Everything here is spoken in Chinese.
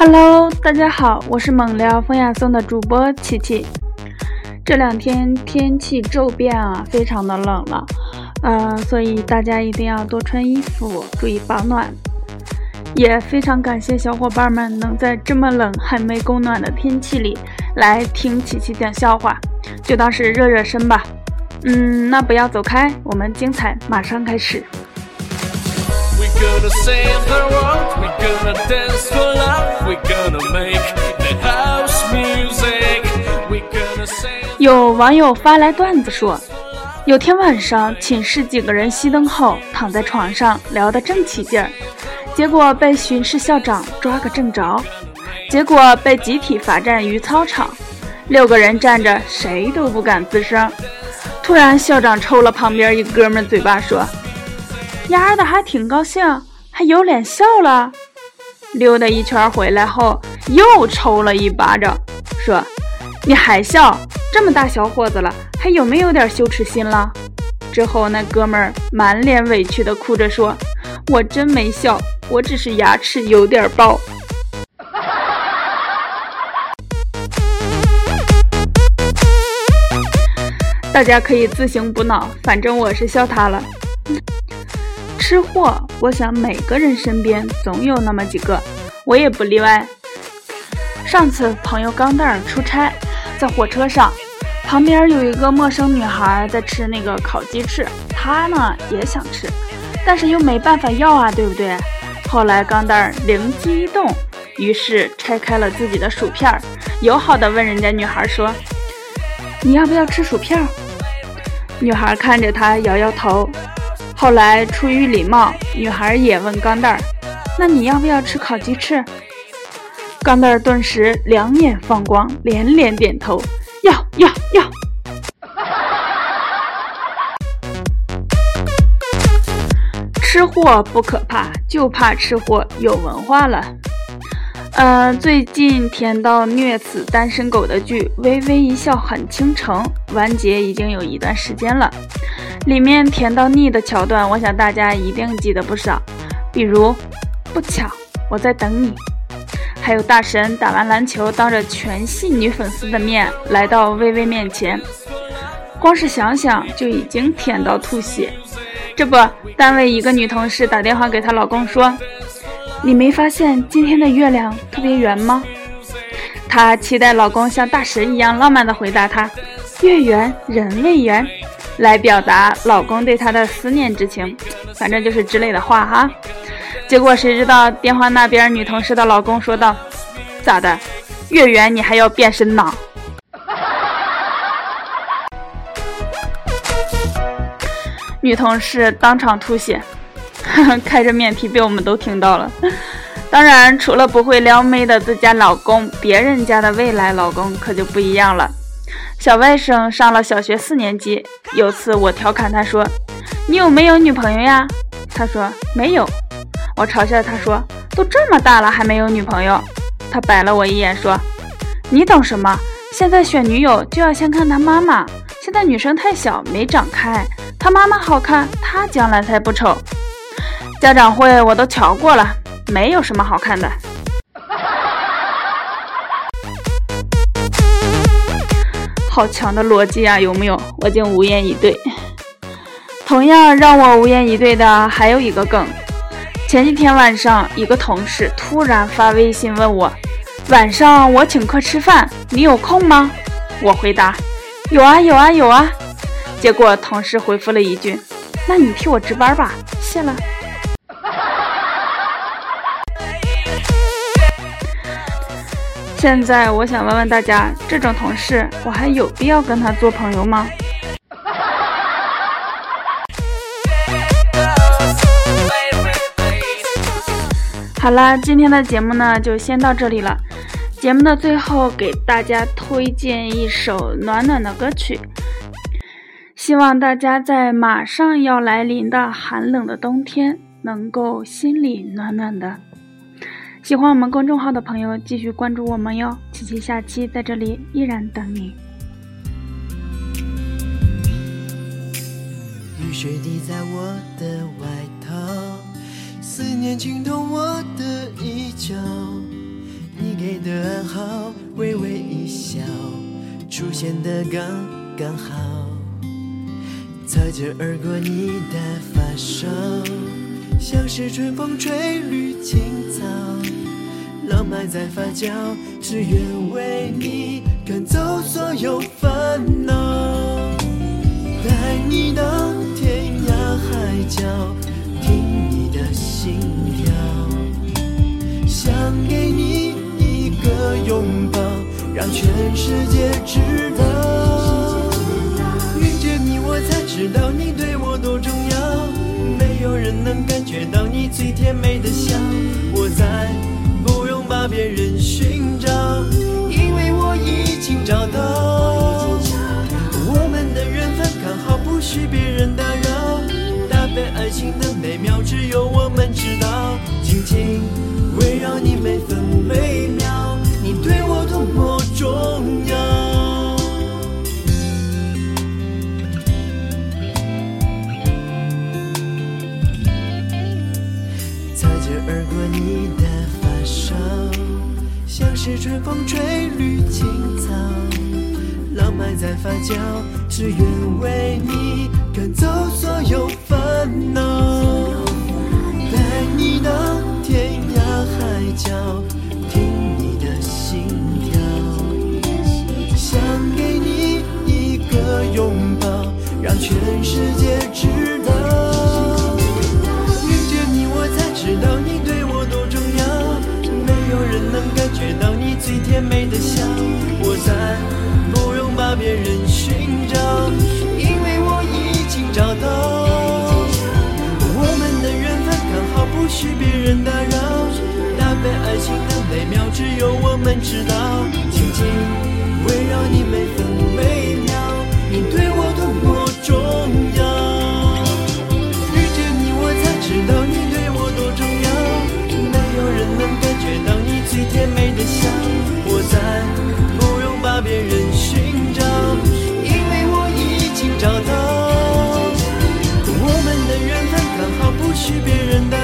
Hello，大家好，我是猛聊风雅颂的主播琪琪。这两天天气骤变啊，非常的冷了，呃，所以大家一定要多穿衣服，注意保暖。也非常感谢小伙伴们能在这么冷还没供暖的天气里来听琪琪讲笑话，就当是热热身吧。嗯，那不要走开，我们精彩马上开始。有网友发来段子说，有天晚上寝室几个人熄灯后躺在床上聊得正起劲儿，结果被巡视校长抓个正着，结果被集体罚站于操场，六个人站着谁都不敢吱声。突然，校长抽了旁边一哥们嘴巴，说：“丫的还挺高兴，还有脸笑了。”溜达一圈回来后，又抽了一巴掌，说：“你还笑？这么大小伙子了，还有没有点羞耻心了？”之后，那哥们儿满脸委屈的哭着说：“我真没笑，我只是牙齿有点爆。” 大家可以自行补脑，反正我是笑他了。吃货，我想每个人身边总有那么几个，我也不例外。上次朋友钢蛋儿出差，在火车上，旁边有一个陌生女孩在吃那个烤鸡翅，他呢也想吃，但是又没办法要啊，对不对？后来钢蛋儿灵机一动，于是拆开了自己的薯片儿，友好的问人家女孩说：“你要不要吃薯片？”女孩看着他，摇摇头。后来出于礼貌，女孩也问钢蛋儿：“那你要不要吃烤鸡翅？”钢蛋儿顿时两眼放光，连连点头：“要要要！”吃货不可怕，就怕吃货有文化了。呃，最近甜到虐死单身狗的剧《微微一笑很倾城》完结已经有一段时间了，里面甜到腻的桥段，我想大家一定记得不少。比如，不巧我在等你，还有大神打完篮球，当着全系女粉丝的面来到微微面前，光是想想就已经甜到吐血。这不，单位一个女同事打电话给她老公说。你没发现今天的月亮特别圆吗？她期待老公像大神一样浪漫的回答她：“月圆人未圆”，来表达老公对她的思念之情，反正就是之类的话哈。结果谁知道电话那边女同事的老公说道：“咋的？月圆你还要变身呢？” 女同事当场吐血。开着面皮被我们都听到了。当然，除了不会撩妹的自家老公，别人家的未来老公可就不一样了。小外甥上了小学四年级，有次我调侃他说：“你有没有女朋友呀？”他说：“没有。”我嘲笑他说：“都这么大了还没有女朋友？”他白了我一眼说：“你懂什么？现在选女友就要先看她妈妈。现在女生太小没长开，她妈妈好看，她将来才不丑。”家长会我都瞧过了，没有什么好看的。好强的逻辑啊，有没有？我竟无言以对。同样让我无言以对的还有一个梗。前几天晚上，一个同事突然发微信问我：“晚上我请客吃饭，你有空吗？”我回答：“有啊，有啊，有啊。”结果同事回复了一句：“那你替我值班吧，谢了。”现在我想问问大家，这种同事我还有必要跟他做朋友吗？好啦，今天的节目呢就先到这里了。节目的最后给大家推荐一首暖暖的歌曲，希望大家在马上要来临的寒冷的冬天能够心里暖暖的。喜欢我们公众号的朋友，继续关注我们哟！琪琪下期在这里依然等你。雨水滴在我的外套，思念浸透我的衣角。你给的暗号，微微一笑，出现的刚刚好，擦肩而过你的发梢，像是春风吹绿青草，埋在发酵，只愿为你赶走所有烦恼，带你到天涯海角，听你的心跳。想给你一个拥抱，让全世界知道。遇见你，我才知道你对我多重要。没有人能感觉到你最甜美的笑，我再不用把别人寻找，因为我已经找到。我们的缘分刚好，不许别人打扰。搭配爱情的美妙，只有我们知道。紧紧围绕你每分是春风吹绿青草，浪漫在发酵，只愿为你赶走所有烦恼，带你到天涯海角，听你的心跳，想给你一个拥抱，让全世界知知道。紧紧围绕你每分每秒，你对我多么重要。遇见你，我才知道你对我多重要。没有人能感觉到你最甜美的笑，我再不用把别人寻找，因为我已经找到。我们的缘分刚好，不许别人打